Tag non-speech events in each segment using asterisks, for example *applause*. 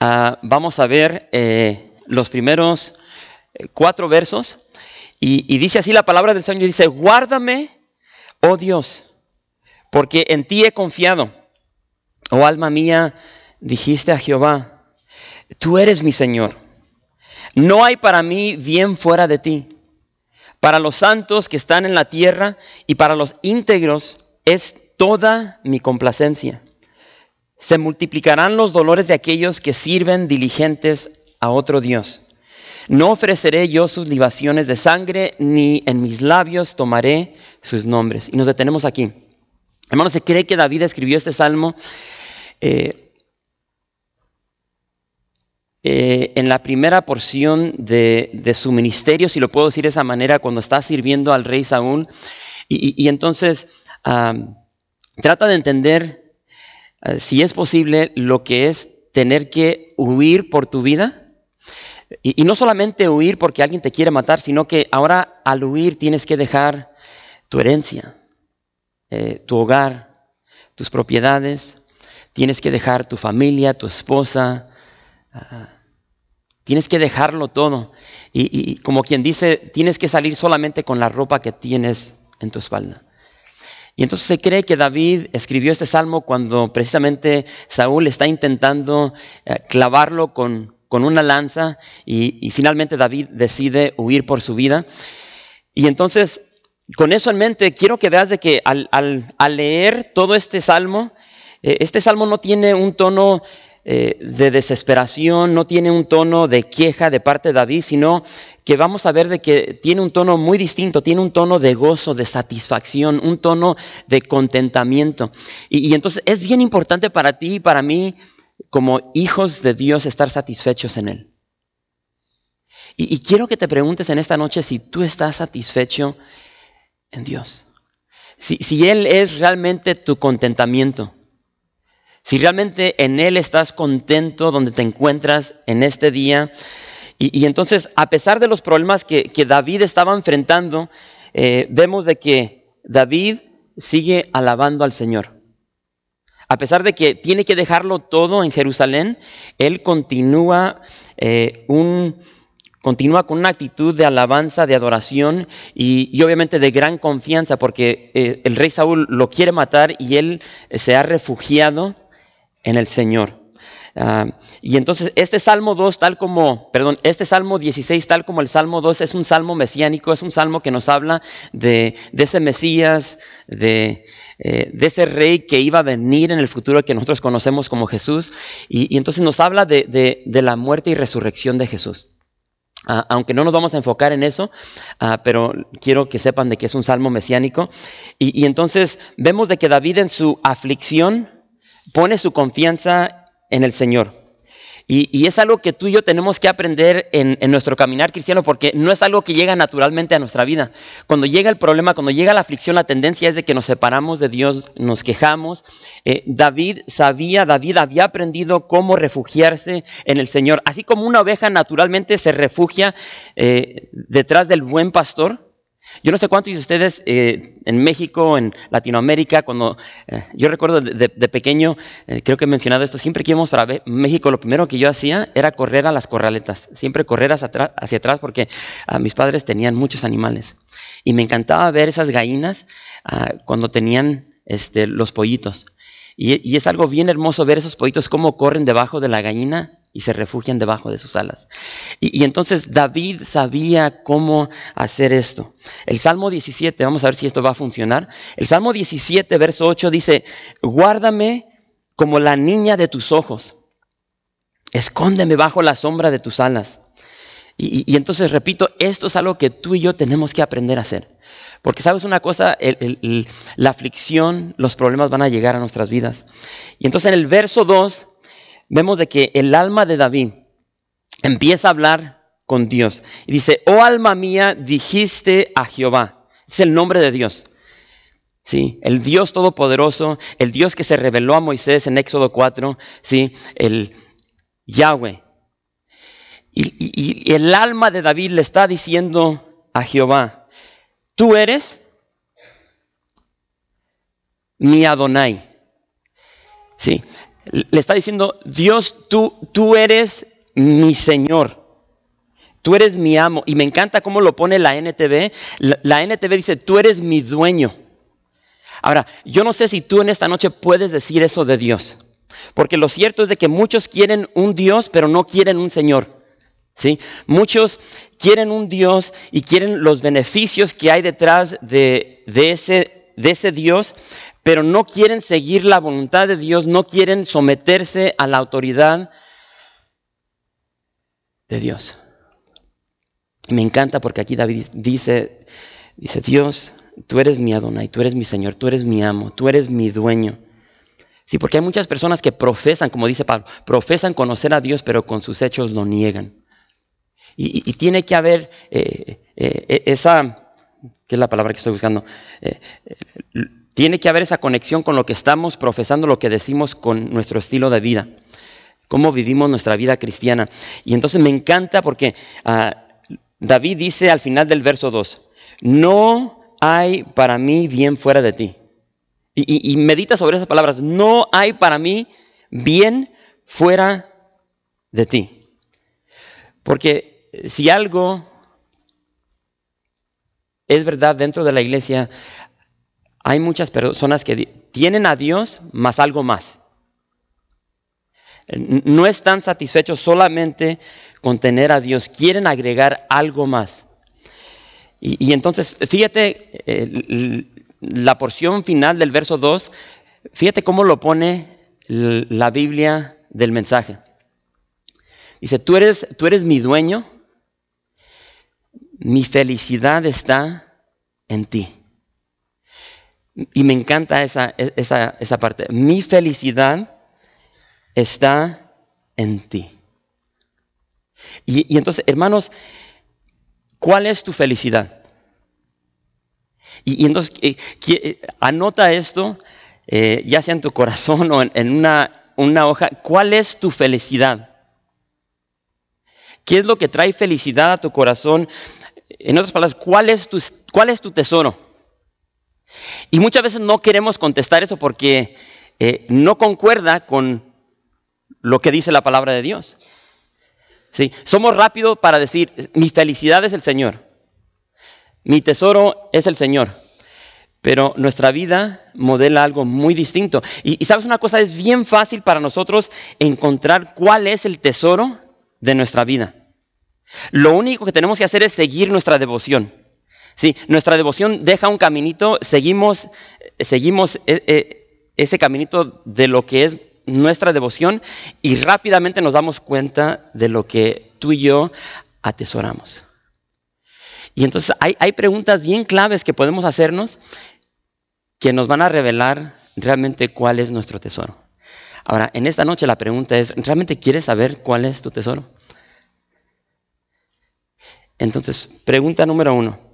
Ah, vamos a ver eh, los primeros eh, cuatro versos. Y, y, dice así la palabra del Señor, dice, guárdame, oh Dios, porque en ti he confiado. Oh alma mía, dijiste a Jehová, tú eres mi Señor. No hay para mí bien fuera de ti. Para los santos que están en la tierra y para los íntegros es toda mi complacencia. Se multiplicarán los dolores de aquellos que sirven diligentes a otro Dios. No ofreceré yo sus libaciones de sangre, ni en mis labios tomaré sus nombres. Y nos detenemos aquí. Hermanos, se cree que David escribió este salmo eh, eh, en la primera porción de, su ministerio, si lo puedo decir de esa manera, cuando está sirviendo al rey Saúl. Y, entonces ah, trata de entender eh, si es posible, lo que es tener que huir por tu vida. Y, no solamente huir porque alguien te quiere matar, sino que ahora al huir tienes que dejar tu herencia, eh, tu hogar, tus propiedades, tienes que dejar tu familia, tu esposa, ah, tienes que dejarlo todo. y como quien dice, tienes que salir solamente con la ropa que tienes en tu espalda. Y entonces se cree que David escribió este salmo cuando precisamente Saúl está intentando eh, clavarlo con, una lanza y, finalmente David decide huir por su vida. Y entonces, con eso en mente, quiero que veas de que al, leer todo este salmo, eh, este salmo no tiene un tono eh, de desesperación, no tiene un tono de queja de parte de David, sino que vamos a ver de que tiene un tono muy distinto, tiene un tono de gozo, de satisfacción, un tono de contentamiento. Y, entonces es bien importante para ti y para mí, como hijos de Dios, estar satisfechos en Él. Y, quiero que te preguntes en esta noche si tú estás satisfecho en Dios. si Él es realmente tu contentamiento. Si realmente en Él estás contento donde te encuentras en este día. Y, entonces, a pesar de los problemas que, David estaba enfrentando, eh, vemos de que David sigue alabando al Señor. A pesar de que tiene que dejarlo todo en Jerusalén, él continúa, eh, un, continúa con una actitud de alabanza, de adoración y, obviamente de gran confianza, porque eh, el rey Saúl lo quiere matar y él se ha refugiado en el Señor. Ah, y entonces este Salmo 2, tal como, perdón, este Salmo 16, tal como el Salmo 2, es un salmo mesiánico, es un salmo que nos habla de, ese Mesías, de, eh, de, ese rey que iba a venir en el futuro que nosotros conocemos como Jesús. Y, entonces nos habla de, la muerte y resurrección de Jesús. Ah, aunque no nos vamos a enfocar en eso, ah, pero quiero que sepan de que es un salmo mesiánico. Y, y entonces vemos de que David en su aflicción, pone su confianza en el Señor. Y, es algo que tú y yo tenemos que aprender en, nuestro caminar cristiano porque no es algo que llega naturalmente a nuestra vida. Cuando llega el problema, cuando llega la aflicción, la tendencia es de que nos separamos de Dios, nos quejamos. Eh, David sabía, David había aprendido cómo refugiarse en el Señor. Así como una oveja naturalmente se refugia eh, detrás del buen pastor, yo no sé cuántos de ustedes eh, en México, en Latinoamérica, cuando eh, yo recuerdo de, pequeño, eh, creo que he mencionado esto, siempre que íbamos para México, lo primero que yo hacía era correr a las corraletas, siempre correr hacia atrás, hacia atrás porque ah, mis padres tenían muchos animales. Y me encantaba ver esas gallinas ah, cuando tenían este, los pollitos. Y, y, es algo bien hermoso ver esos pollitos cómo corren debajo de la gallina y se refugian debajo de sus alas. Y, entonces David sabía cómo hacer esto. El Salmo 17, vamos a ver si esto va a funcionar. El Salmo 17, verso 8 dice, guárdame como la niña de tus ojos, escóndeme bajo la sombra de tus alas. Y, entonces, repito, esto es algo que tú y yo tenemos que aprender a hacer. Porque sabes una cosa, la aflicción, los problemas van a llegar a nuestras vidas. Y entonces en el verso 2 vemos de que el alma de David empieza a hablar con Dios. Y dice, oh alma mía, dijiste a Jehová. Es el nombre de Dios. ¿Sí? El Dios Todopoderoso, el Dios que se reveló a Moisés en Éxodo 4, ¿sí? el Yahweh. Y, y el alma de David le está diciendo a Jehová, tú eres mi Adonai. ¿Sí? Le está diciendo, Dios, tú, tú eres mi Señor. Tú eres mi amo. Y me encanta cómo lo pone la NTV. La, NTV dice, tú eres mi dueño. Ahora, yo no sé si tú en esta noche puedes decir eso de Dios. Porque lo cierto es de que muchos quieren un Dios, pero no quieren un Señor. ¿Sí? Muchos quieren un Dios y quieren los beneficios que hay detrás de, de, ese, de ese Dios, pero no quieren seguir la voluntad de Dios, no quieren someterse a la autoridad de Dios. Me encanta porque aquí David dice, dice, Dios, tú eres mi Adonai, tú eres mi Señor, tú eres mi amo, tú eres mi dueño. Sí, porque hay muchas personas que profesan, como dice Pablo, profesan conocer a Dios, pero con sus hechos lo niegan. Y, tiene que haber eh, eh, eh, esa, ¿qué es la palabra que estoy buscando? Tiene que haber esa conexión con lo que estamos profesando, lo que decimos con nuestro estilo de vida, cómo vivimos nuestra vida cristiana. Y entonces me encanta porque ah, David dice al final del verso 2, no hay para mí bien fuera de ti. Y, y medita sobre esas palabras, no hay para mí bien fuera de ti. Porque si algo es verdad dentro de la iglesia, hay muchas personas que tienen a Dios más algo más. No están satisfechos solamente con tener a Dios, quieren agregar algo más. Y, entonces, fíjate la porción final del verso 2, fíjate cómo lo pone la Biblia del mensaje. Dice, tú eres, tú eres mi dueño, mi felicidad está en ti. Y me encanta esa, esa, parte. Mi felicidad está en ti. Y, entonces, hermanos, ¿cuál es tu felicidad? Y, entonces, eh, eh, anota esto, eh, ya sea en tu corazón o en, una, una, hoja, ¿cuál es tu felicidad? ¿Qué es lo que trae felicidad a tu corazón? En otras palabras, ¿cuál es tu, cuál es tu tesoro? Y muchas veces no queremos contestar eso porque eh, no concuerda con lo que dice la palabra de Dios. ¿Sí? Somos rápidos para decir, mi felicidad es el Señor, mi tesoro es el Señor, pero nuestra vida modela algo muy distinto. Y, y sabes una cosa, es bien fácil para nosotros encontrar cuál es el tesoro de nuestra vida. Lo único que tenemos que hacer es seguir nuestra devoción. Sí, nuestra devoción deja un caminito, seguimos, seguimos e, e, ese caminito de lo que es nuestra devoción y rápidamente nos damos cuenta de lo que tú y yo atesoramos. Y entonces hay, hay preguntas bien claves que podemos hacernos que nos van a revelar realmente cuál es nuestro tesoro. Ahora, en esta noche la pregunta es, ¿realmente quieres saber cuál es tu tesoro? Entonces, pregunta número uno.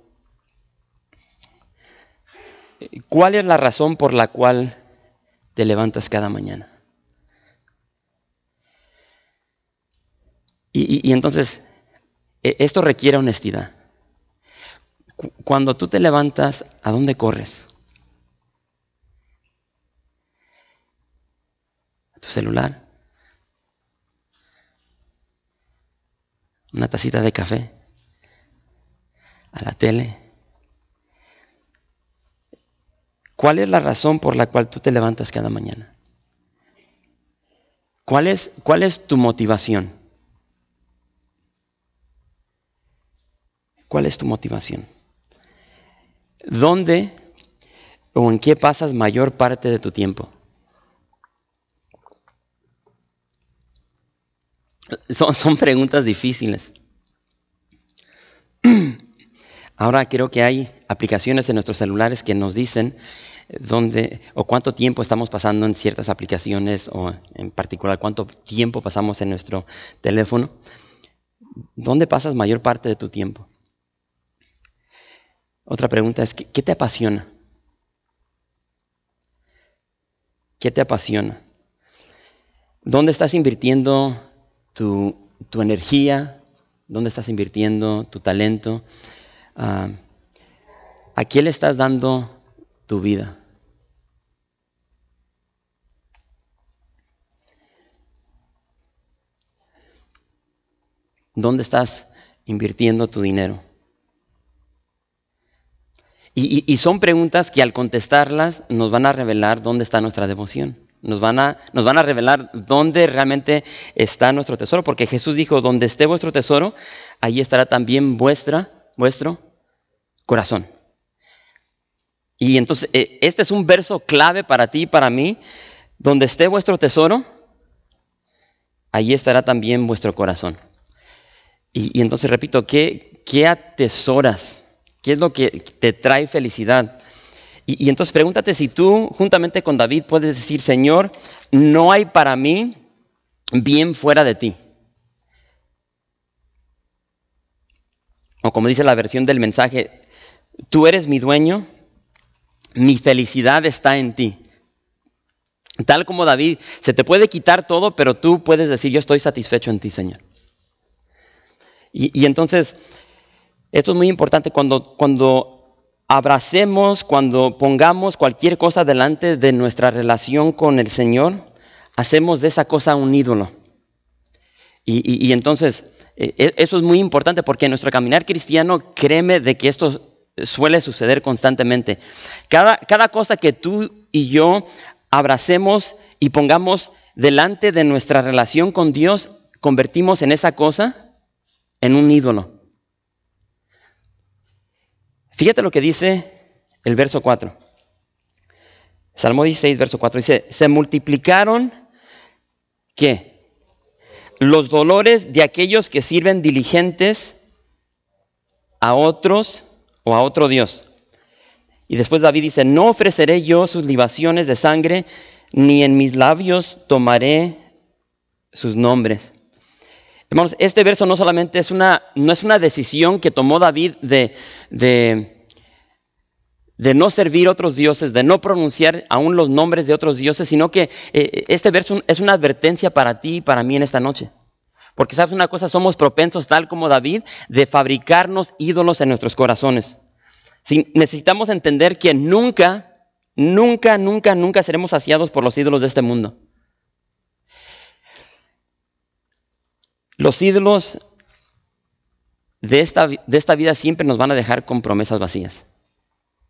¿Cuál es la razón por la cual te levantas cada mañana? Y, entonces, e, esto requiere honestidad. Cuando tú te levantas, ¿a dónde corres? ¿A tu celular? ¿Una tacita de café? ¿A la tele? ¿Cuál es la razón por la cual tú te levantas cada mañana? ¿Cuál es, cuál es tu motivación? ¿Cuál es tu motivación? ¿Dónde o en qué pasas mayor parte de tu tiempo? Son, son preguntas difíciles. *clears throat* Ahora creo que hay aplicaciones en nuestros celulares que nos dicen dónde o cuánto tiempo estamos pasando en ciertas aplicaciones o en particular cuánto tiempo pasamos en nuestro teléfono. ¿Dónde pasas mayor parte de tu tiempo? Otra pregunta es, ¿qué, te apasiona? ¿Qué te apasiona? ¿Dónde estás invirtiendo tu, energía? ¿Dónde estás invirtiendo tu talento? Ah, ¿A quién le estás dando tu vida? ¿Dónde estás invirtiendo tu dinero? Y, son preguntas que al contestarlas nos van a revelar dónde está nuestra devoción. Nos van, a, nos van a revelar dónde realmente está nuestro tesoro. Porque Jesús dijo, donde esté vuestro tesoro, ahí estará también vuestra, vuestro corazón. Y entonces, eh, este es un verso clave para ti y para mí. Donde esté vuestro tesoro, ahí estará también vuestro corazón. Y, entonces repito, ¿qué, ¿qué, atesoras? ¿Qué es lo que te trae felicidad? Y entonces pregúntate si tú, juntamente con David, puedes decir, Señor, no hay para mí bien fuera de ti. O como dice la versión del mensaje, tú eres mi dueño, mi felicidad está en ti. Tal como David, se te puede quitar todo, pero tú puedes decir, yo estoy satisfecho en ti, Señor. Y, entonces, esto es muy importante cuando, cuando abracemos, cuando pongamos cualquier cosa delante de nuestra relación con el Señor, hacemos de esa cosa un ídolo. Y, entonces, eh, e, eso es muy importante porque en nuestro caminar cristiano, créeme de que esto suele suceder constantemente. Cada, cada cosa que tú y yo abracemos y pongamos delante de nuestra relación con Dios, convertimos en esa cosa en un ídolo. Fíjate lo que dice el verso 4. Salmo 16, verso 4 dice, se multiplicaron, ¿qué? Los dolores de aquellos que sirven diligentes a otros o a otro Dios. Y después David dice, no ofreceré yo sus libaciones de sangre, ni en mis labios tomaré sus nombres. Hermanos, este verso no solamente es una, no es una decisión que tomó David de, de, no servir otros dioses, de no pronunciar aún los nombres de otros dioses, sino que eh, este verso es una advertencia para ti y para mí en esta noche. Porque sabes una cosa, somos propensos, tal como David, de fabricarnos ídolos en nuestros corazones. necesitamos entender que nunca, nunca, nunca, nunca seremos saciados por los ídolos de este mundo. Los ídolos de esta, de esta vida siempre nos van a dejar con promesas vacías.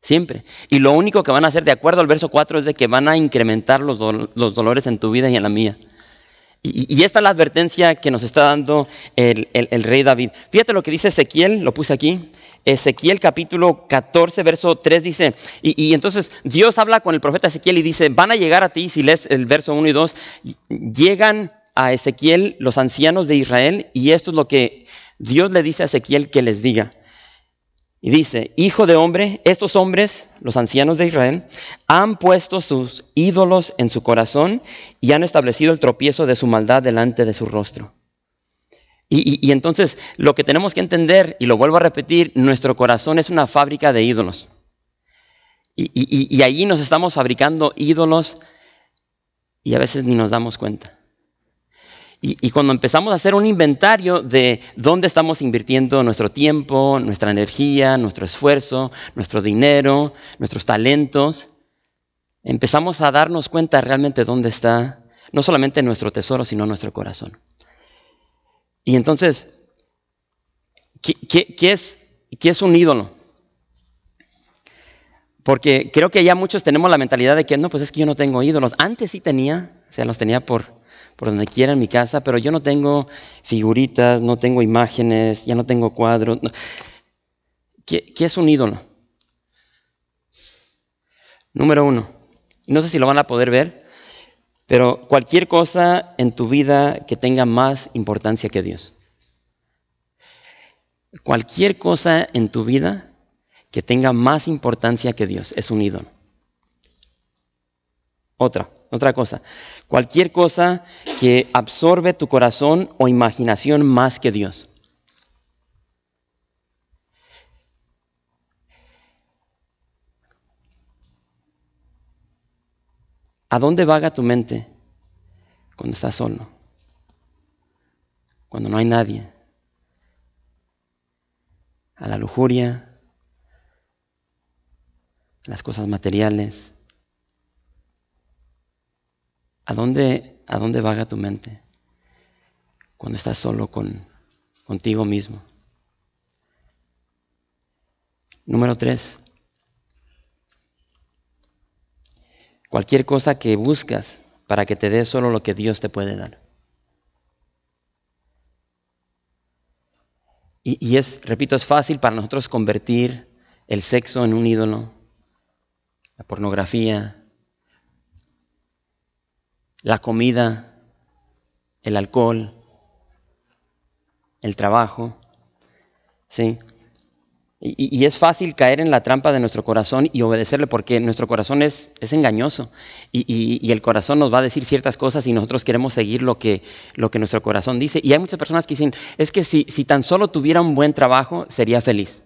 Siempre. Y lo único que van a hacer, de acuerdo al verso 4, es de que van a incrementar los, dolores en tu vida y en la mía. Y, esta es la advertencia que nos está dando el, rey David. Fíjate lo que dice Ezequiel, lo puse aquí. Ezequiel capítulo 14, verso 3 dice, y, y, entonces Dios habla con el profeta Ezequiel y dice, van a llegar a ti, si lees el verso 1 y 2, llegan a Ezequiel los ancianos de Israel y esto es lo que Dios le dice a Ezequiel que les diga. Y dice, hijo de hombre, estos hombres, los ancianos de Israel, han puesto sus ídolos en su corazón y han establecido el tropiezo de su maldad delante de su rostro. Y, entonces lo que tenemos que entender, y lo vuelvo a repetir, nuestro corazón es una fábrica de ídolos. Y, y allí nos estamos fabricando ídolos y a veces ni nos damos cuenta. Y, cuando empezamos a hacer un inventario de dónde estamos invirtiendo nuestro tiempo, nuestra energía, nuestro esfuerzo, nuestro dinero, nuestros talentos, empezamos a darnos cuenta realmente dónde está no solamente nuestro tesoro, sino nuestro corazón. Y entonces, ¿qué, es, qué es un ídolo? Porque creo que ya muchos tenemos la mentalidad de que no, pues es que yo no tengo ídolos. Antes sí tenía, o sea, los tenía por, por donde quiera en mi casa, pero yo no tengo figuritas, no tengo imágenes, ya no tengo cuadros. ¿Qué, es un ídolo? Número uno, no sé si lo van a poder ver, pero cualquier cosa en tu vida que tenga más importancia que Dios. Cualquier cosa en tu vida que tenga más importancia que Dios es un ídolo. Otra, otra cosa, cualquier cosa que absorbe tu corazón o imaginación más que Dios. ¿A dónde vaga tu mente cuando estás solo? Cuando no hay nadie. A la lujuria, a las cosas materiales, ¿A dónde, ¿A dónde vaga tu mente cuando estás solo con, contigo mismo? Número tres. Cualquier cosa que buscas para que te dé solo lo que Dios te puede dar. Y, y, es, repito, es fácil para nosotros convertir el sexo en un ídolo, la pornografía, la comida, el alcohol, el trabajo, ¿sí? Y, es fácil caer en la trampa de nuestro corazón y obedecerle porque nuestro corazón es, es engañoso y, el corazón nos va a decir ciertas cosas y nosotros queremos seguir lo que, lo que nuestro corazón dice. Y hay muchas personas que dicen, es que si, si tan solo tuviera un buen trabajo, sería feliz.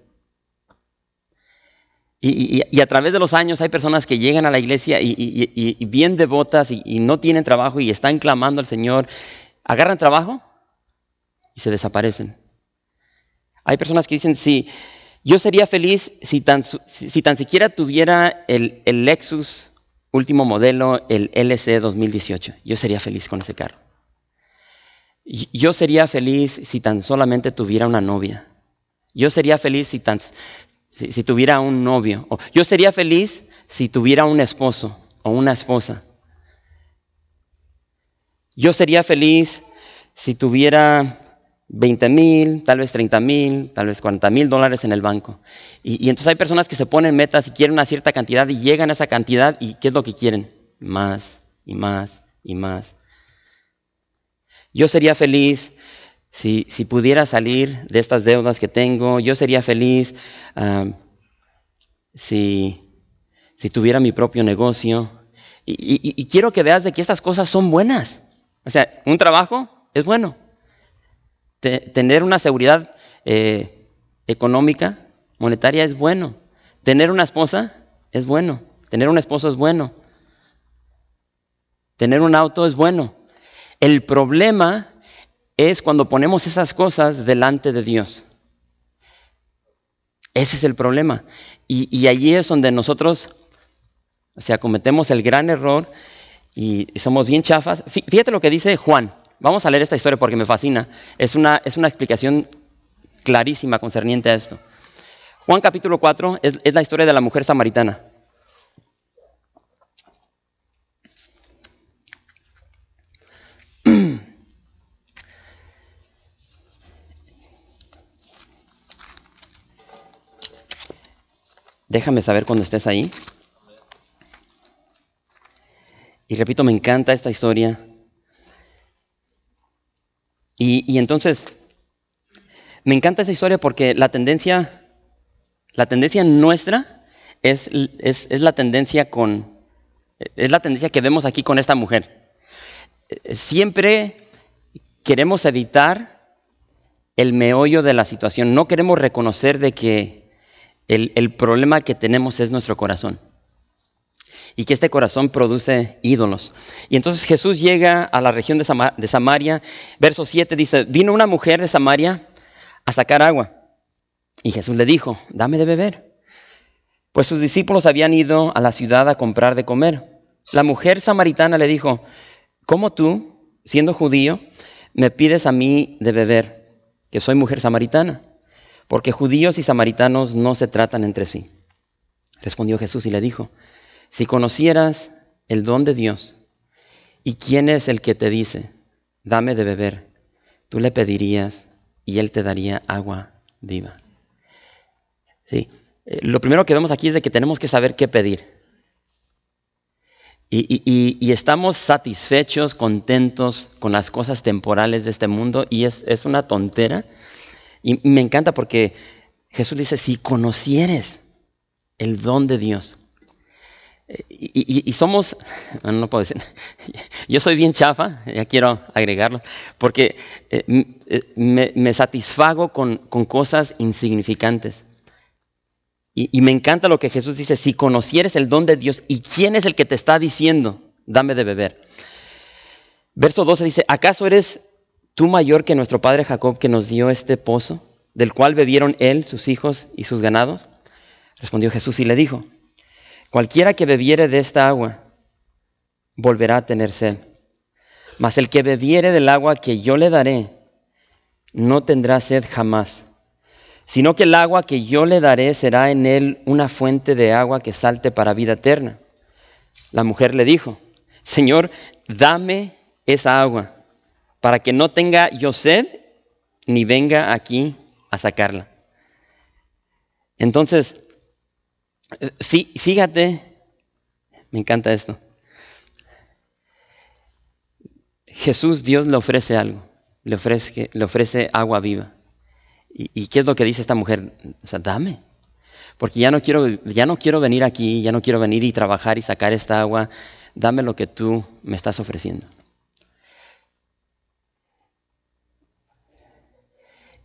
Y, a través de los años hay personas que llegan a la iglesia y, bien devotas y, no tienen trabajo y están clamando al Señor, agarran trabajo y se desaparecen. Hay personas que dicen, sí, yo sería feliz si tan, si, tan siquiera tuviera el, el, Lexus último modelo, el LC 2018. Yo sería feliz con ese carro. Yo sería feliz si tan solamente tuviera una novia. Yo sería feliz si, tan, si, tuviera un novio. yo sería feliz si tuviera un esposo o una esposa. Yo sería feliz si tuviera 20 mil, tal vez 30 mil, tal vez 40 mil dólares en el banco. Y, y, entonces hay personas que se ponen metas y quieren una cierta cantidad y llegan a esa cantidad y ¿qué es lo que quieren? Más y más y más. Yo sería feliz si, pudiera salir de estas deudas que tengo. Yo sería feliz ah, si, si, tuviera mi propio negocio. Y, y quiero que veas de que estas cosas son buenas. O sea, un trabajo es bueno tener una seguridad eh, económica, monetaria es bueno. Tener una esposa es bueno. Tener un esposo es bueno. Tener un auto es bueno. El problema es cuando ponemos esas cosas delante de Dios. Ese es el problema. Y, allí es donde nosotros, o sea, cometemos el gran error y somos bien chafas. Fíjate lo que dice Juan. Vamos a leer esta historia porque me fascina. Es una, es una explicación clarísima concerniente a esto. Juan capítulo 4 es, es la historia de la mujer samaritana. Déjame saber cuando estés ahí. Y repito, me encanta esta historia y, entonces, me encanta esa historia porque la tendencia, la tendencia nuestra es, es, la tendencia con, es la tendencia que vemos aquí con esta mujer. Siempre queremos evitar el meollo de la situación, no queremos reconocer de que el, problema que tenemos es nuestro corazón y que este corazón produce ídolos. Y entonces Jesús llega a la región de, Samaria, verso 7 dice, vino una mujer de Samaria a sacar agua. Y Jesús le dijo, dame de beber. Pues sus discípulos habían ido a la ciudad a comprar de comer. La mujer samaritana le dijo, ¿cómo tú, siendo judío, me pides a mí de beber, que soy mujer samaritana? Porque judíos y samaritanos no se tratan entre sí. Respondió Jesús y le dijo, si conocieras el don de Dios y quién es el que te dice, dame de beber, tú le pedirías y él te daría agua viva. Sí. Eh, lo primero que vemos aquí es de que tenemos que saber qué pedir. Y, estamos satisfechos, contentos con las cosas temporales de este mundo y es, es una tontera. Y me encanta porque Jesús dice, si conocieres el don de Dios, y, somos, *laughs* no, puedo decir, *laughs* yo soy bien chafa, ya quiero agregarlo, porque eh, eh, me, satisfago con, cosas insignificantes. Y, me encanta lo que Jesús dice, si conocieres el don de Dios y quién es el que te está diciendo, dame de beber. Verso 12 dice, ¿acaso eres tú mayor que nuestro padre Jacob que nos dio este pozo, del cual bebieron él, sus hijos y sus ganados? Respondió Jesús y le dijo, cualquiera que bebiere de esta agua, volverá a tener sed. Mas el que bebiere del agua que yo le daré, no tendrá sed jamás, sino que el agua que yo le daré será en él una fuente de agua que salte para vida eterna. La mujer le dijo, Señor, dame esa agua, para que no tenga yo sed, ni venga aquí a sacarla. Entonces, fíjate, me encanta esto. Jesús, Dios le ofrece algo, le ofrece, le ofrece agua viva. ¿Y, qué es lo que dice esta mujer? O sea, dame. Porque ya no, quiero, ya no quiero venir aquí, ya no quiero venir y trabajar y sacar esta agua. Dame lo que tú me estás ofreciendo.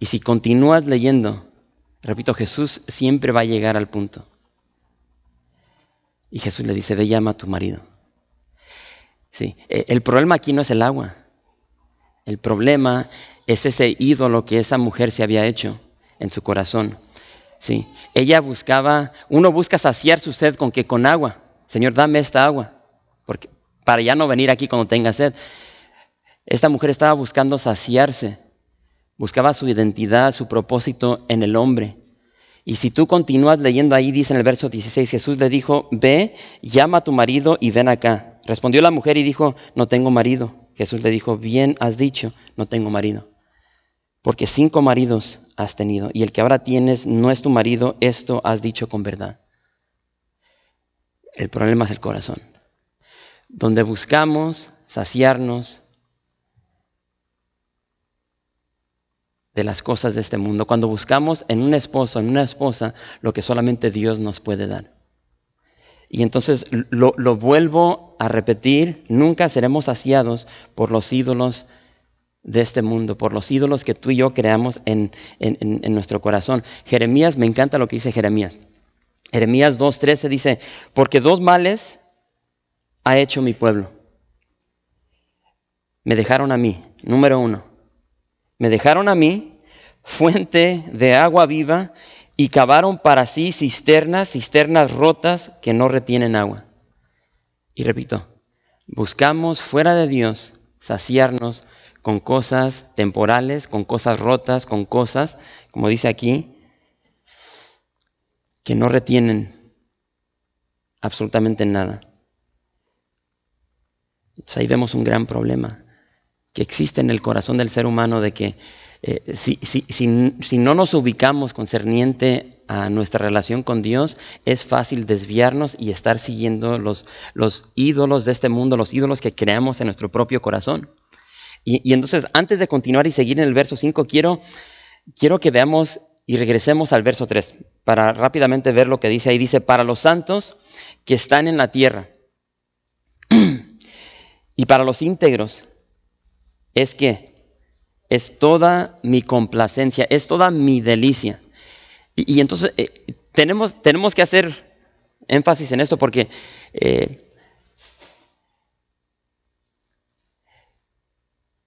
Y si continúas leyendo, repito, Jesús siempre va a llegar al punto. Y Jesús le dice, ve llama a tu marido. Sí, e, el problema aquí no es el agua. El problema es ese ídolo que esa mujer se había hecho en su corazón. Sí, ella buscaba, uno busca saciar su sed con que con agua. Señor, dame esta agua, porque para ya no venir aquí cuando tenga sed. Esta mujer estaba buscando saciarse, buscaba su identidad, su propósito en el hombre. Y si tú continúas leyendo ahí, dice en el verso 16, Jesús le dijo, ve, llama a tu marido y ven acá. Respondió la mujer y dijo, no tengo marido. Jesús le dijo, bien has dicho, no tengo marido. Porque cinco maridos has tenido y el que ahora tienes no es tu marido, esto has dicho con verdad. El problema es el corazón. Donde buscamos saciarnos de las cosas de este mundo, cuando buscamos en un esposo, en una esposa, lo que solamente Dios nos puede dar. Y entonces lo, vuelvo a repetir, nunca seremos saciados por los ídolos de este mundo, por los ídolos que tú y yo creamos en, en nuestro corazón. Jeremías, me encanta lo que dice Jeremías. Jeremías 2.13 dice, porque dos males ha hecho mi pueblo. Me dejaron a mí, número uno. Me dejaron a mí, fuente de agua viva, y cavaron para sí cisternas, cisternas rotas que no retienen agua. Y repito, buscamos fuera de Dios saciarnos con cosas temporales, con cosas rotas, con cosas, como dice aquí, que no retienen absolutamente nada. ahí vemos un gran problema que existe en el corazón del ser humano de que eh, si, si, no nos ubicamos concerniente a nuestra relación con Dios, es fácil desviarnos y estar siguiendo los, los ídolos de este mundo, los ídolos que creamos en nuestro propio corazón. Y, entonces, antes de continuar y seguir en el verso 5, quiero, quiero que veamos y regresemos al verso 3 para rápidamente ver lo que dice ahí. Dice, para los santos que están en la tierra *clears throat* y para los íntegros es que es toda mi complacencia, es toda mi delicia. Y, entonces eh, tenemos, tenemos que hacer énfasis en esto porque eh,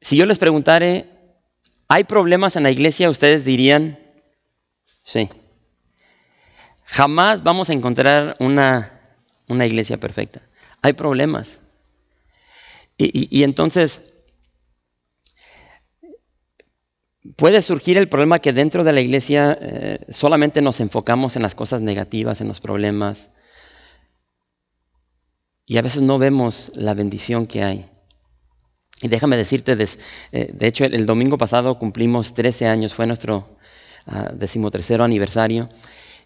si yo les preguntare, ¿hay problemas en la iglesia? Ustedes dirían, sí. Jamás vamos a encontrar una, una iglesia perfecta. Hay problemas. y entonces puede surgir el problema que dentro de la iglesia eh, solamente nos enfocamos en las cosas negativas, en los problemas, y a veces no vemos la bendición que hay. Y déjame decirte, eh, de hecho el, domingo pasado cumplimos 13 años, fue nuestro uh, decimotercero aniversario,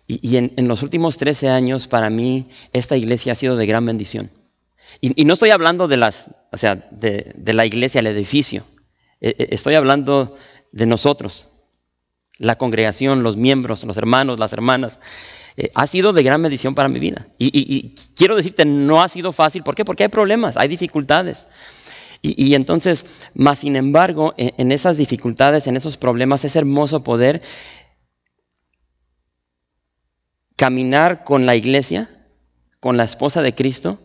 y, en, los últimos 13 años para mí esta iglesia ha sido de gran bendición. Y, no estoy hablando de, las, o sea, de, de la iglesia, el edificio, e, e, estoy hablando de nosotros, la congregación, los miembros, los hermanos, las hermanas. Eh, ha sido de gran medición para mi vida. Y, quiero decirte, no ha sido fácil. ¿Por qué? Porque hay problemas, hay dificultades. Y, entonces, más sin embargo, en, en esas dificultades, en esos problemas, es hermoso poder caminar con la iglesia, con la esposa de Cristo,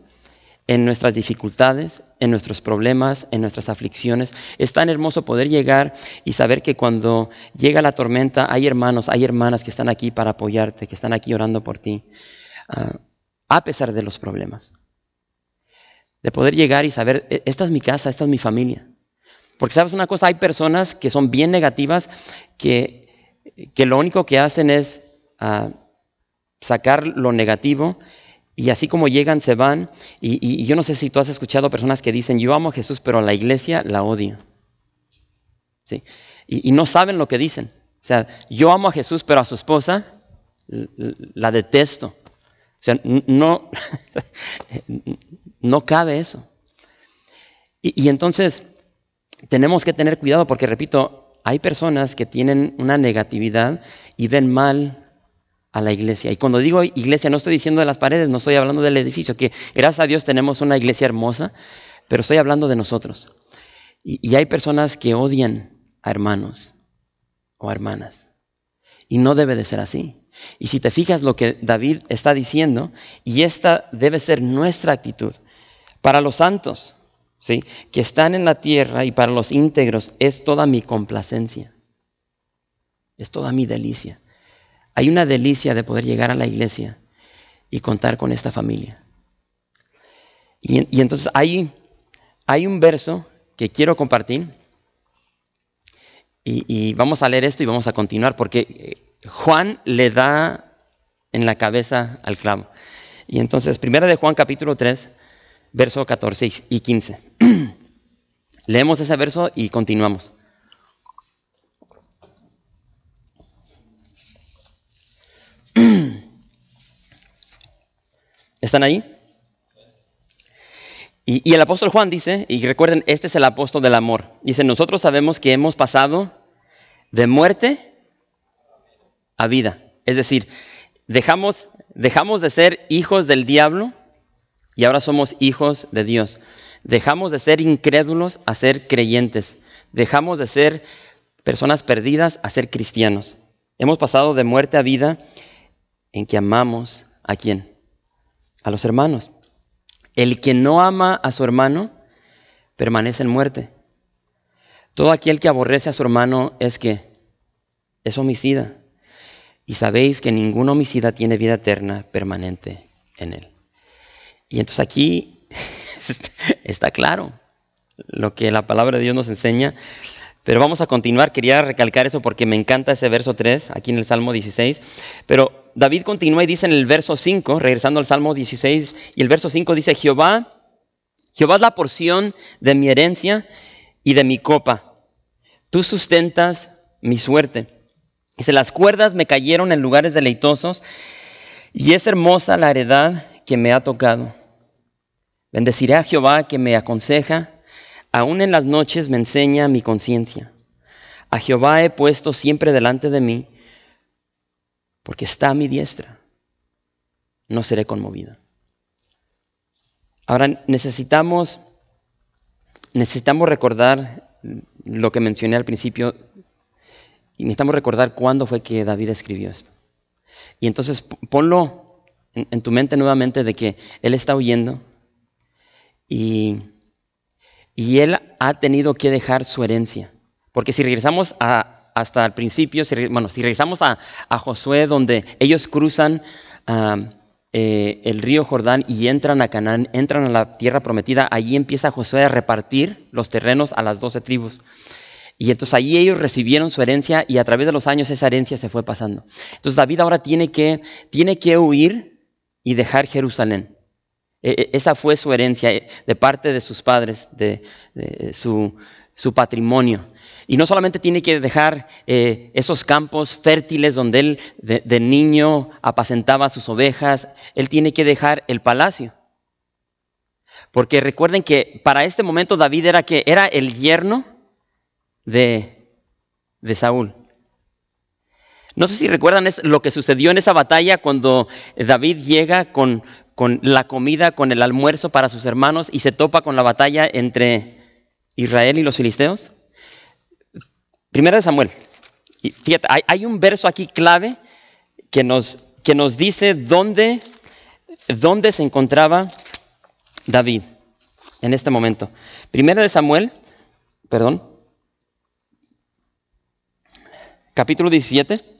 en nuestras dificultades, en nuestros problemas, en nuestras aflicciones. Es tan hermoso poder llegar y saber que cuando llega la tormenta hay hermanos, hay hermanas que están aquí para apoyarte, que están aquí orando por ti, ah, a pesar de los problemas. De poder llegar y saber, e-, esta es mi casa, esta es mi familia. Porque sabes una cosa, hay personas que son bien negativas, que, que lo único que hacen es ah, sacar lo negativo y así como llegan, se van. Y, yo no sé si tú has escuchado personas que dicen, yo amo a Jesús, pero a la iglesia la odio. ¿Sí? Y, no saben lo que dicen. O sea, yo amo a Jesús, pero a su esposa la detesto. O sea, no, *laughs* no cabe eso. Y, y entonces tenemos que tener cuidado porque, repito, hay personas que tienen una negatividad y ven mal a la iglesia. Y cuando digo iglesia, no estoy diciendo de las paredes, no estoy hablando del edificio, que gracias a Dios tenemos una iglesia hermosa, pero estoy hablando de nosotros. Y, hay personas que odian a hermanos o hermanas. Y no debe de ser así. Y si te fijas lo que David está diciendo, y esta debe ser nuestra actitud, para los santos, ¿sí? que están en la tierra y para los íntegros, es toda mi complacencia, es toda mi delicia. Hay una delicia de poder llegar a la iglesia y contar con esta familia. Y, entonces hay, hay un verso que quiero compartir y, vamos a leer esto y vamos a continuar porque eh, Juan le da en la cabeza al clavo. Y entonces, primera de Juan capítulo 3, verso 14 y 15. *clears throat* Leemos ese verso y continuamos. ¿Están ahí? Y, el apóstol Juan dice, y recuerden, este es el apóstol del amor. Dice, nosotros sabemos que hemos pasado de muerte a vida. Es decir, dejamos, dejamos de ser hijos del diablo y ahora somos hijos de Dios. Dejamos de ser incrédulos a ser creyentes. Dejamos de ser personas perdidas a ser cristianos. Hemos pasado de muerte a vida en que amamos a quién? A los hermanos. El que no ama a su hermano permanece en muerte. Todo aquel que aborrece a su hermano es que es homicida. Y sabéis que ningún homicida tiene vida eterna permanente en él. Y entonces aquí *laughs* está claro lo que la palabra de Dios nos enseña. Pero vamos a continuar. Quería recalcar eso porque me encanta ese verso 3 aquí en el Salmo 16. Pero David continúa y dice en el verso 5, regresando al Salmo 16, y el verso 5 dice, Jehová, Jehová es la porción de mi herencia y de mi copa. Tú sustentas mi suerte. Dice, las cuerdas me cayeron en lugares deleitosos y es hermosa la heredad que me ha tocado. Bendeciré a Jehová que me aconseja, aún en las noches me enseña mi conciencia. A Jehová he puesto siempre delante de mí porque está a mi diestra, no seré conmovido. Ahora necesitamos, necesitamos recordar lo que mencioné al principio y necesitamos recordar cuándo fue que David escribió esto. Y entonces ponlo en, tu mente nuevamente de que él está huyendo y, y él ha tenido que dejar su herencia. Porque si regresamos a, hasta el principio, bueno, si regresamos a, Josué, donde ellos cruzan eh, el río Jordán y entran a Canaán, entran a la tierra prometida, allí empieza Josué a repartir los terrenos a las doce tribus. Y entonces allí ellos recibieron su herencia y a través de los años esa herencia se fue pasando. Entonces David ahora tiene que, tiene que huir y dejar Jerusalén. E, e, esa fue su herencia eh, de parte de sus padres, de, su, su patrimonio. Y no solamente tiene que dejar eh, esos campos fértiles donde él de, niño apacentaba sus ovejas, él tiene que dejar el palacio. Porque recuerden que para este momento David era que era el yerno de, de Saúl. No sé si recuerdan lo que sucedió en esa batalla cuando David llega con, con la comida, con el almuerzo para sus hermanos y se topa con la batalla entre Israel y los filisteos. Primera de Samuel. fíjate, hay, un verso aquí clave que nos, que nos dice dónde, dónde se encontraba David en este momento? Primero de Samuel, perdón, capítulo 17.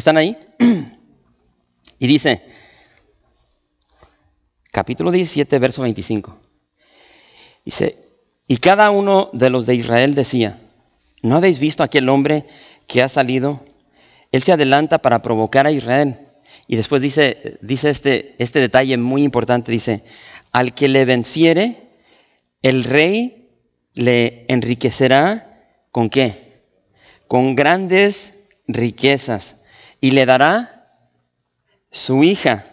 ¿Están ahí? *clears throat* Y dice, capítulo 17, verso 25. Dice, y cada uno de los de Israel decía, ¿no habéis visto aquel hombre que ha salido? Él se adelanta para provocar a Israel. Y después dice, dice este, este detalle muy importante, dice, al que le venciere, el rey le enriquecerá con qué? Con grandes riquezas y le dará su hija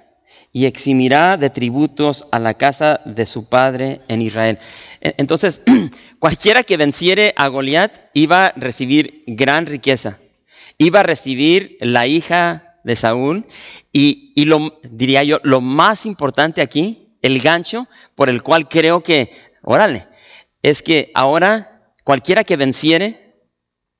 y eximirá de tributos a la casa de su padre en Israel. E-, entonces, *clears throat* cualquiera que venciere a Goliat iba a recibir gran riqueza, iba a recibir la hija de Saúl y, lo diría yo, lo más importante aquí, el gancho por el cual creo que, órale, es que ahora cualquiera que venciere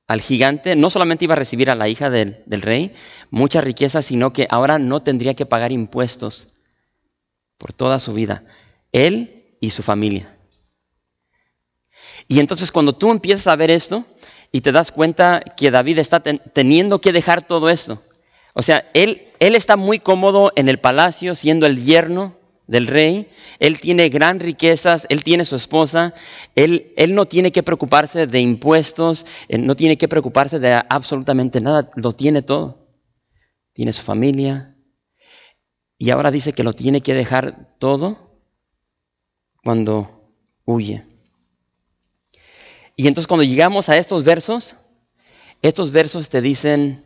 al gigante, no solamente iba a recibir a la hija del, rey, mucha riqueza, sino que ahora no tendría que pagar impuestos por toda su vida, él y su familia. Y entonces cuando tú empiezas a ver esto y te das cuenta que David está teniendo que dejar todo esto, o sea, él, él está muy cómodo en el palacio siendo el yerno del rey, él tiene gran riquezas, él tiene su esposa, él, él no tiene que preocuparse de impuestos, no tiene que preocuparse de absolutamente nada, lo tiene todo. Tiene su familia y ahora dice que lo tiene que dejar todo cuando huye. Y entonces cuando llegamos a estos versos, estos versos te dicen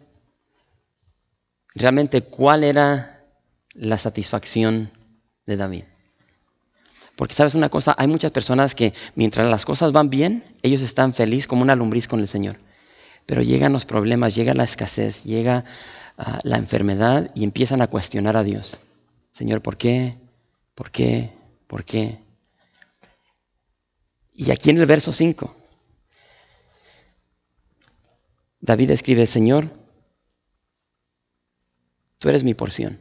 realmente cuál era la satisfacción de David. Porque sabes una cosa, hay muchas personas que mientras las cosas van bien, ellos están felices como una lombriz con el Señor. Pero llegan los problemas, llega la escasez, llega ah, la enfermedad y empiezan a cuestionar a Dios. Señor, ¿por qué? ¿Por qué? ¿Por qué? Y aquí en el verso 5, David escribe, Señor, tú eres mi porción.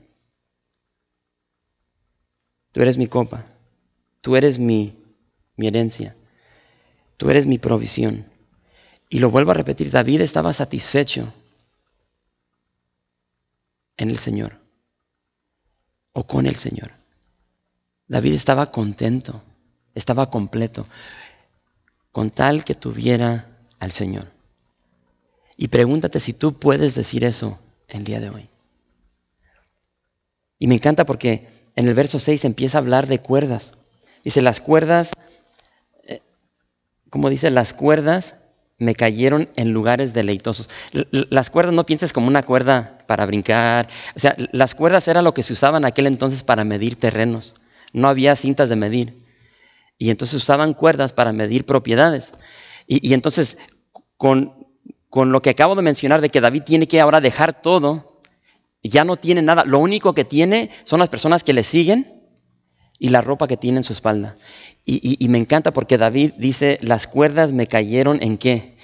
Tú eres mi copa. Tú eres mi, mi herencia. Tú eres mi provisión. Y lo vuelvo a repetir, David estaba satisfecho en el Señor o con el Señor. David estaba contento, estaba completo, con tal que tuviera al Señor. Y pregúntate si tú puedes decir eso el día de hoy. Y me encanta porque en el verso 6 empieza a hablar de cuerdas. Dice, las cuerdas, eh, como dice, las cuerdas me cayeron en lugares deleitosos. las cuerdas no pienses como una cuerda para brincar. O sea, las cuerdas era lo que se usaban en aquel entonces para medir terrenos. No había cintas de medir. Y entonces usaban cuerdas para medir propiedades. Y, entonces, con, con lo que acabo de mencionar de que David tiene que ahora dejar todo ya no tiene nada. Lo único que tiene son las personas que le siguen y la ropa que tiene en su espalda. Y, me encanta porque David dice, las cuerdas me cayeron en qué?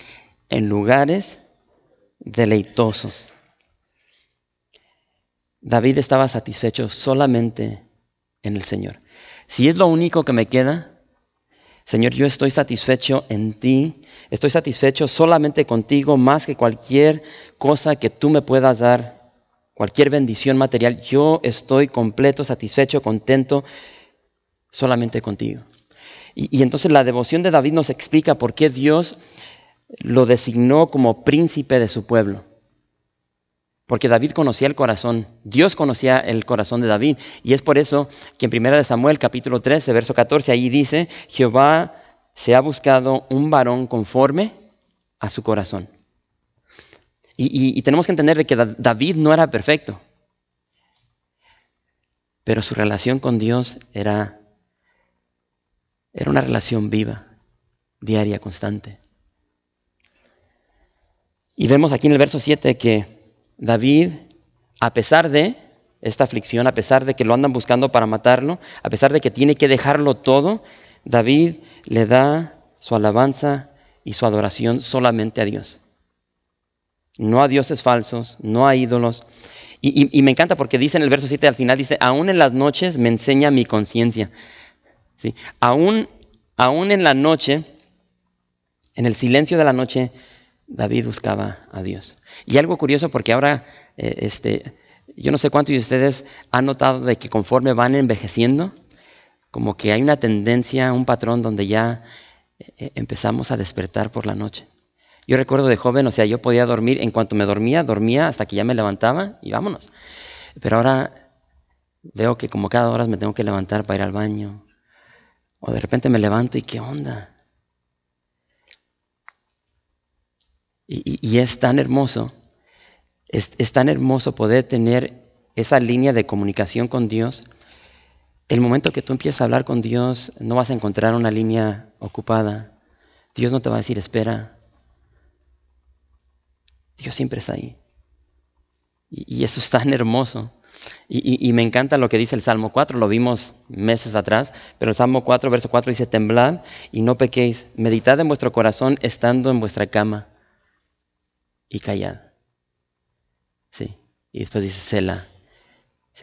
En lugares deleitosos. David estaba satisfecho solamente en el Señor. Si es lo único que me queda, Señor, yo estoy satisfecho en ti, estoy satisfecho solamente contigo más que cualquier cosa que tú me puedas dar cualquier bendición material, yo estoy completo, satisfecho, contento solamente contigo. Y, entonces la devoción de David nos explica por qué Dios lo designó como príncipe de su pueblo. Porque David conocía el corazón, Dios conocía el corazón de David. Y es por eso que en 1 Samuel capítulo 13, verso 14, ahí dice, Jehová se ha buscado un varón conforme a su corazón. Y, tenemos que entender que David no era perfecto, pero su relación con Dios era, era una relación viva, diaria, constante. Y vemos aquí en el verso 7 que David, a pesar de esta aflicción, a pesar de que lo andan buscando para matarlo, a pesar de que tiene que dejarlo todo, David le da su alabanza y su adoración solamente a Dios. No a dioses falsos, no a ídolos. Y, me encanta porque dice en el verso 7 al final, dice, aún en las noches me enseña mi conciencia. ¿Sí? Aún, aún en la noche, en el silencio de la noche, David buscaba a Dios. Y algo curioso porque ahora, eh, este, yo no sé cuántos de ustedes han notado de que conforme van envejeciendo, como que hay una tendencia, un patrón donde ya eh, empezamos a despertar por la noche. Yo recuerdo de joven, o sea, yo podía dormir, en cuanto me dormía, dormía hasta que ya me levantaba y vámonos. Pero ahora veo que como cada hora me tengo que levantar para ir al baño. O de repente me levanto y qué onda. Y, es tan hermoso, es, tan hermoso poder tener esa línea de comunicación con Dios. El momento que tú empiezas a hablar con Dios, no vas a encontrar una línea ocupada. Dios no te va a decir, espera. Dios siempre está ahí. Y, eso es tan hermoso. Y, me encanta lo que dice el Salmo 4, lo vimos meses atrás, pero el Salmo 4, verso 4 dice, temblad y no pequéis, meditad en vuestro corazón estando en vuestra cama y callad. Sí. Y después dice Sela.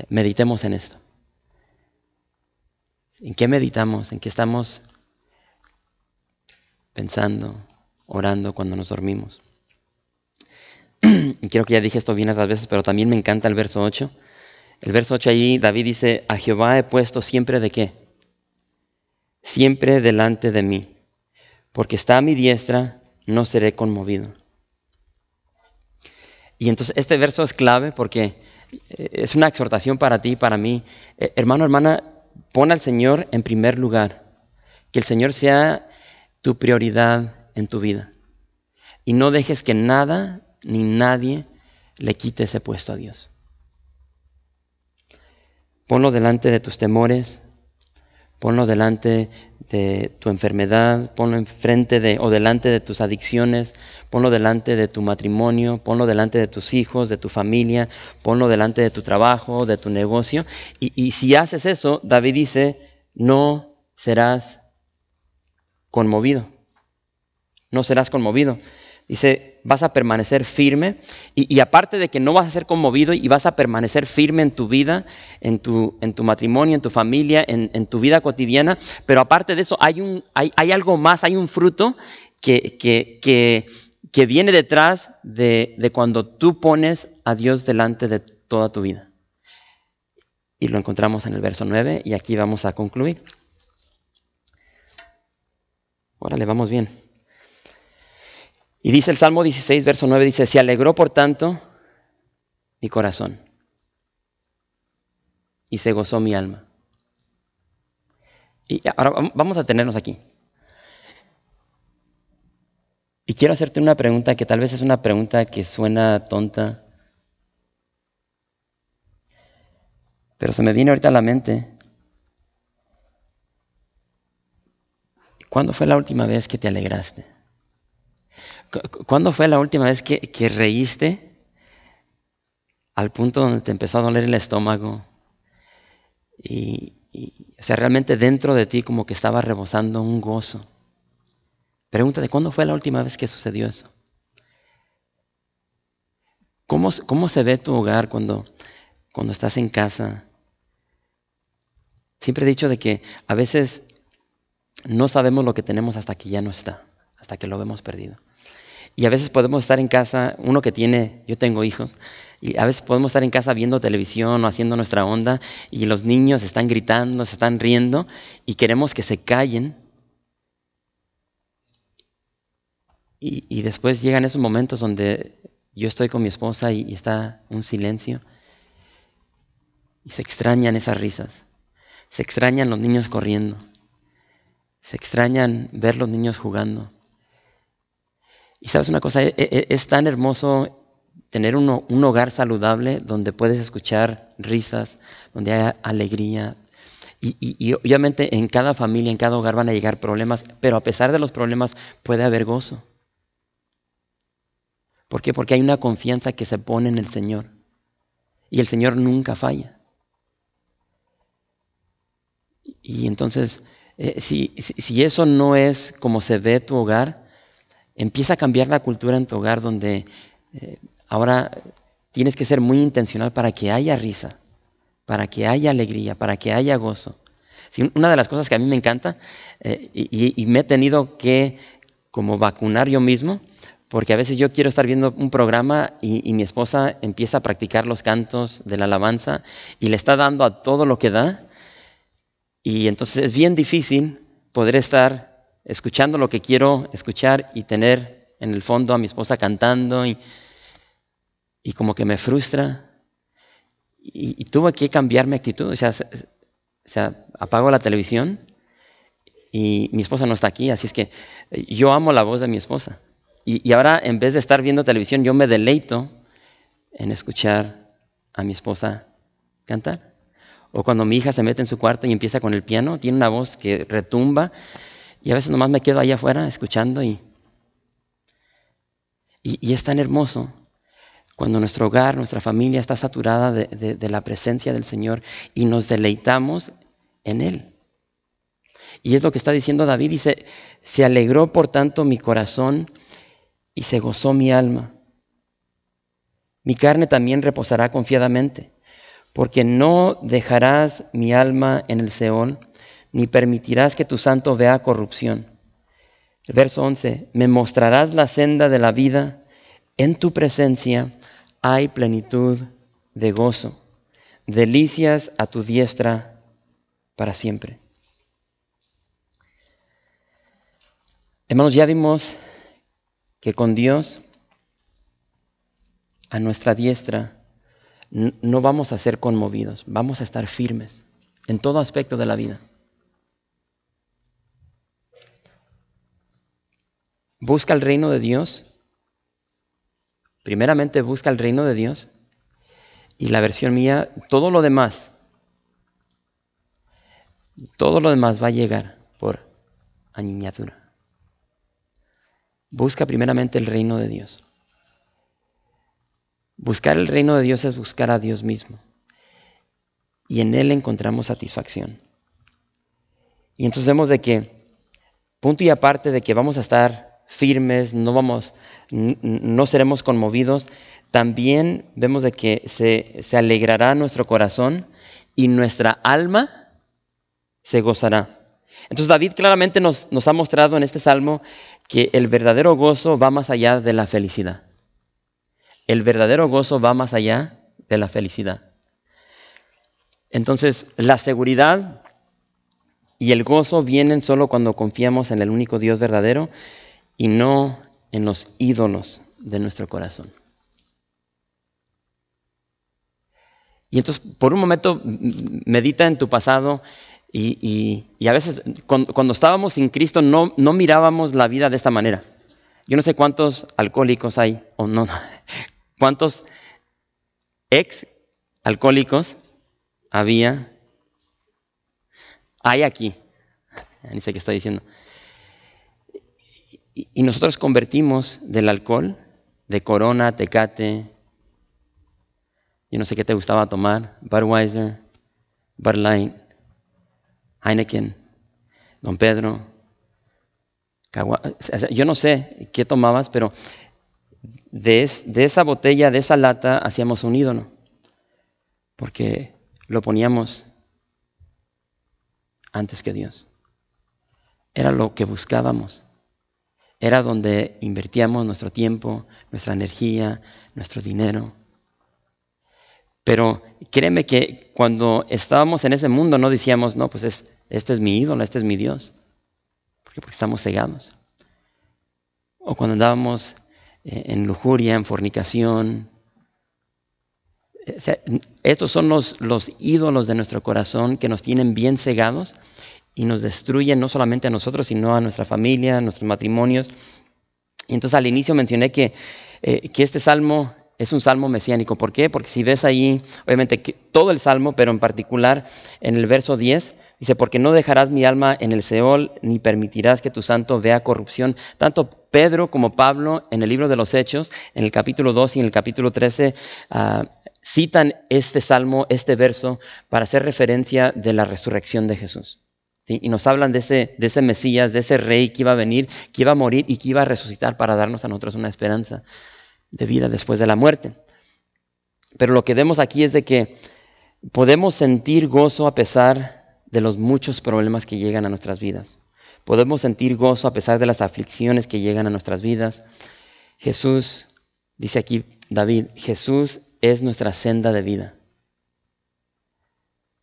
Meditemos en esto. ¿En qué meditamos? ¿En qué estamos pensando, orando cuando nos dormimos? *clears throat* y quiero que ya dije esto bien otras veces, pero también me encanta el verso 8. El verso 8 ahí, David dice, a Jehová he puesto siempre de qué? Siempre delante de mí. Porque está a mi diestra, no seré conmovido. Y entonces este verso es clave porque eh, es una exhortación para ti para mí. Eh, hermano, hermana, pon al Señor en primer lugar. Que el Señor sea tu prioridad en tu vida. Y no dejes que nada ni nadie le quite ese puesto a Dios. Ponlo delante de tus temores, ponlo delante de tu enfermedad, ponlo enfrente de o delante de tus adicciones, ponlo delante de tu matrimonio, ponlo delante de tus hijos, de tu familia, ponlo delante de tu trabajo, de tu negocio. Y, y si haces eso, David dice, no serás conmovido. No serás conmovido. Dice, vas a permanecer firme y, aparte de que no vas a ser conmovido y vas a permanecer firme en tu vida, en tu, en tu matrimonio, en tu familia, en, tu vida cotidiana, pero aparte de eso hay, un, hay, hay algo más, hay un fruto que, que, que, viene detrás de, de cuando tú pones a Dios delante de toda tu vida. Y lo encontramos en el verso 9 y aquí vamos a concluir. Órale, vamos bien. Y dice el Salmo 16, verso 9, dice, se alegró por tanto mi corazón y se gozó mi alma. Y ahora vamos a tenernos aquí. Y quiero hacerte una pregunta que tal vez es una pregunta que suena tonta, pero se me viene ahorita a la mente. ¿Cuándo fue la última vez que te alegraste? ¿Cuándo fue la última vez que, reíste al punto donde te empezó a doler el estómago? Y, o sea, realmente dentro de ti como que estaba rebosando un gozo. Pregúntate, ¿cuándo fue la última vez que sucedió eso? ¿Cómo, cómo se ve tu hogar cuando, cuando estás en casa? Siempre he dicho de que a veces no sabemos lo que tenemos hasta que ya no está, hasta que lo hemos perdido. Y a veces podemos estar en casa, uno que tiene, yo tengo hijos, y a veces podemos estar en casa viendo televisión o haciendo nuestra onda y los niños están gritando, se están riendo y queremos que se callen. Y, después llegan esos momentos donde yo estoy con mi esposa y, y está un silencio y se extrañan esas risas, se extrañan los niños corriendo, se extrañan ver los niños jugando. Y sabes una cosa, e, e, es, tan hermoso tener un, hogar saludable donde puedes escuchar risas, donde hay alegría. Y, obviamente en cada familia, en cada hogar van a llegar problemas, pero a pesar de los problemas puede haber gozo. ¿Por qué? Porque hay una confianza que se pone en el Señor. Y el Señor nunca falla. Y entonces eh, si, si, eso no es como se ve tu hogar, empieza a cambiar la cultura en tu hogar donde eh, ahora tienes que ser muy intencional para que haya risa, para que haya alegría, para que haya gozo. una de las cosas que a mí me encanta eh, y, me he tenido que como vacunar yo mismo, porque a veces yo quiero estar viendo un programa y, mi esposa empieza a practicar los cantos de la alabanza y le está dando a todo lo que da. Y entonces es bien difícil poder estar escuchando lo que quiero escuchar y tener en el fondo a mi esposa cantando y, y como que me frustra. Y, tuve que cambiar mi actitud. O sea, o sea, apago la televisión y mi esposa no está aquí, así es que yo amo la voz de mi esposa. Y, y ahora en vez de estar viendo televisión, yo me deleito en escuchar a mi esposa cantar. O cuando mi hija se mete en su cuarto y empieza con el piano, tiene una voz que retumba y a veces nomás me quedo ahí afuera escuchando y, y, es tan hermoso cuando nuestro hogar, nuestra familia está saturada de, la presencia del Señor y nos deleitamos en Él. Y es lo que está diciendo David, dice, se alegró por tanto mi corazón y se gozó mi alma. Mi carne también reposará confiadamente, porque no dejarás mi alma en el Seol, ni permitirás que tu santo vea corrupción. Verso 11, me mostrarás la senda de la vida en tu presencia hay plenitud de gozo, delicias a tu diestra para siempre. Hermanos, ya vimos que con Dios a nuestra diestra no vamos a ser conmovidos, vamos a estar firmes en todo aspecto de la vida. Busca el reino de Dios Primeramente busca el reino de Dios y la versión mía, todo lo demás, todo lo demás va a llegar por añadidura. Busca primeramente el reino de Dios. Buscar el reino de Dios es buscar a Dios mismo. Y en Él encontramos satisfacción. Y entonces vemos de que, punto y aparte de que vamos a estar firmes, no vamos, no seremos conmovidos, también vemos de que se, alegrará nuestro corazón y nuestra alma se gozará. Entonces David claramente nos, nos ha mostrado en este salmo que el verdadero gozo va más allá de la felicidad. El verdadero gozo va más allá de la felicidad. Entonces, la seguridad y el gozo vienen solo cuando confiamos en el único Dios verdadero y no en los ídolos de nuestro corazón. Y entonces, por un momento, medita en tu pasado y, a veces cuando, estábamos sin Cristo no, no mirábamos la vida de esta manera. Yo no sé cuántos alcohólicos hay, o no, *laughs* cuántos ex alcohólicos había, hay aquí. *laughs* Ni sé qué estoy diciendo. Y, nosotros convertimos del alcohol, de Corona, Tecate, yo no sé qué te gustaba tomar, Budweiser, Bud Light, Heineken, Don Pedro, yo no sé qué tomabas, pero de, de, esa botella, de esa lata, hacíamos un ídolo, porque lo poníamos antes que Dios. Era lo que buscábamos. Era donde invertíamos nuestro tiempo, nuestra energía, nuestro dinero. Pero créeme que cuando estábamos en ese mundo no decíamos, no, pues es, este es mi ídolo, este es mi Dios. Porque, estamos cegados. O cuando andábamos eh, en lujuria, en fornicación. estos son los ídolos de nuestro corazón que nos tienen bien cegados y nos destruye no solamente a nosotros, sino a nuestra familia, a nuestros matrimonios. Y entonces al inicio mencioné que, eh, que este salmo es un salmo mesiánico. ¿Por qué? Porque si ves ahí, obviamente todo el salmo, pero en particular en el verso 10, dice, porque no dejarás mi alma en el Seol, ni permitirás que tu santo vea corrupción. Tanto Pedro como Pablo en el libro de los Hechos, en el capítulo 2 y en el capítulo 13, ah, citan este salmo, este verso, para hacer referencia de la resurrección de Jesús. Y nos hablan de ese, de ese Mesías, de ese rey que iba a venir, que iba a morir y que iba a resucitar para darnos a nosotros una esperanza de vida después de la muerte. Pero lo que vemos aquí es de que podemos sentir gozo a pesar de los muchos problemas que llegan a nuestras vidas. Podemos sentir gozo a pesar de las aflicciones que llegan a nuestras vidas. Jesús, dice aquí David, Jesús es nuestra senda de vida.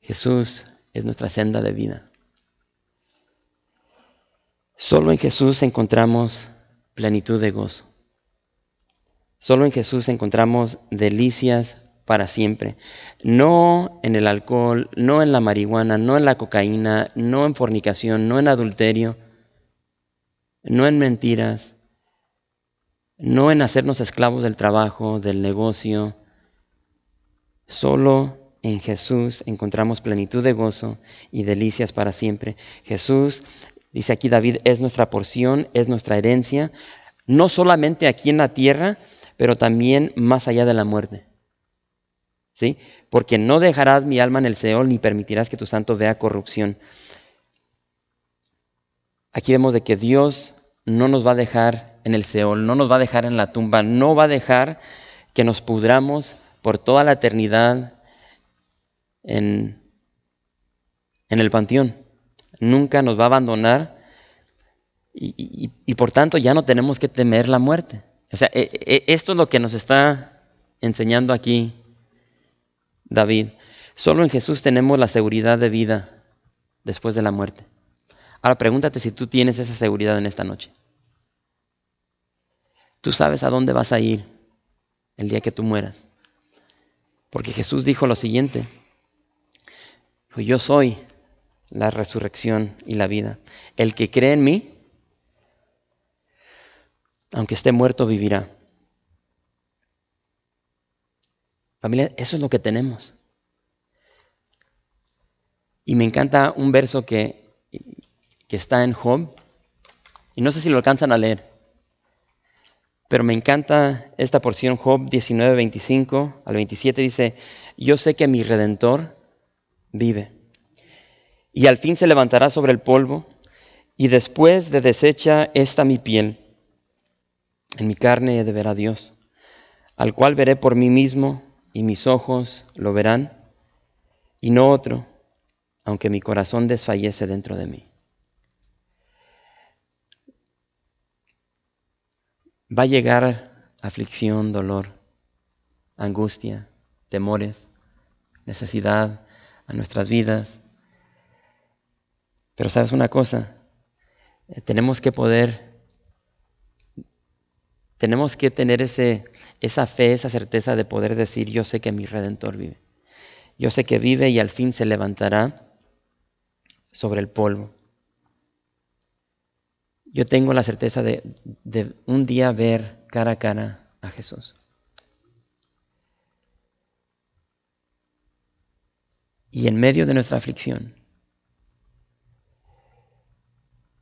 Jesús es nuestra senda de vida. Solo en Jesús encontramos plenitud de gozo. Solo en Jesús encontramos delicias para siempre. No en el alcohol, no en la marihuana, no en la cocaína, no en fornicación, no en adulterio, no en mentiras, no en hacernos esclavos del trabajo, del negocio. Solo en Jesús encontramos plenitud de gozo y delicias para siempre. Jesús, dice aquí David, es nuestra porción, es nuestra herencia, no solamente aquí en la tierra, pero también más allá de la muerte. ¿Sí? Porque no dejarás mi alma en el Seol ni permitirás que tu santo vea corrupción. Aquí vemos de que Dios no nos va a dejar en el Seol, no nos va a dejar en la tumba, no va a dejar que nos pudramos por toda la eternidad en, en el panteón. Nunca nos va a abandonar y, por tanto ya no tenemos que temer la muerte. O sea, e, e, esto es lo que nos está enseñando aquí David. Solo en Jesús tenemos la seguridad de vida después de la muerte. Ahora pregúntate si tú tienes esa seguridad en esta noche. Tú sabes a dónde vas a ir el día que tú mueras. Porque Jesús dijo lo siguiente. yo soy la resurrección y la vida. El que cree en mí, aunque esté muerto, vivirá. Familia, eso es lo que tenemos. Y me encanta un verso que que está en Job. Y no sé si lo alcanzan a leer. Pero me encanta esta porción, Job 19, 25 al 27, dice, yo sé que mi redentor vive. Y al fin se levantará sobre el polvo, y después de deshecha esta mi piel, en mi carne de ver a Dios, al cual veré por mí mismo, y mis ojos lo verán, y no otro, aunque mi corazón desfallece dentro de mí. va a llegar aflicción, dolor, angustia, temores, necesidad a nuestras vidas. Pero sabes una cosa, eh, tenemos que poder, tenemos que tener ese, esa fe, esa certeza de poder decir, yo sé que mi redentor vive. Yo sé que vive y al fin se levantará sobre el polvo. Yo tengo la certeza de, un día ver cara a cara a Jesús. Y en medio de nuestra aflicción,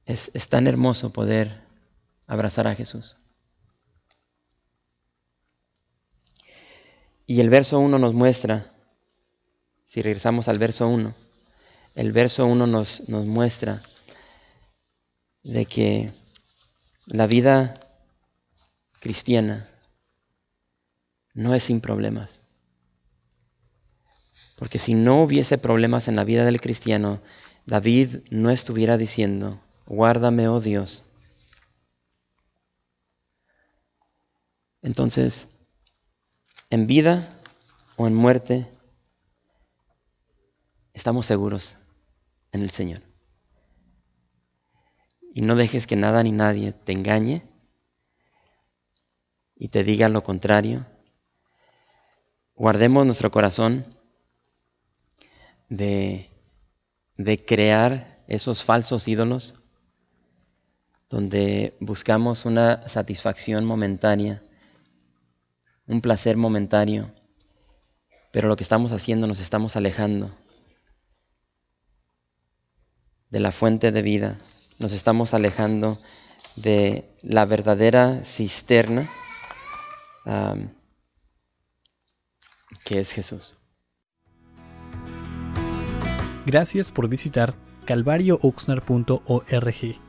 es, tan hermoso poder abrazar a Jesús. Y el verso 1 nos muestra, si regresamos al verso 1, el verso 1 nos, nos muestra de que la vida cristiana no es sin problemas. Porque si no hubiese problemas en la vida del cristiano, David no estuviera diciendo, guárdame, oh Dios. Entonces, en vida o en muerte, estamos seguros en el Señor. Y no dejes que nada ni nadie te engañe y te diga lo contrario. Guardemos nuestro corazón de, de crear esos falsos ídolos donde buscamos una satisfacción momentánea, un placer momentáneo, pero lo que estamos haciendo nos estamos alejando de la fuente de vida nos estamos alejando de la verdadera cisterna que es Jesús. Gracias por visitar calvariooxnar.org.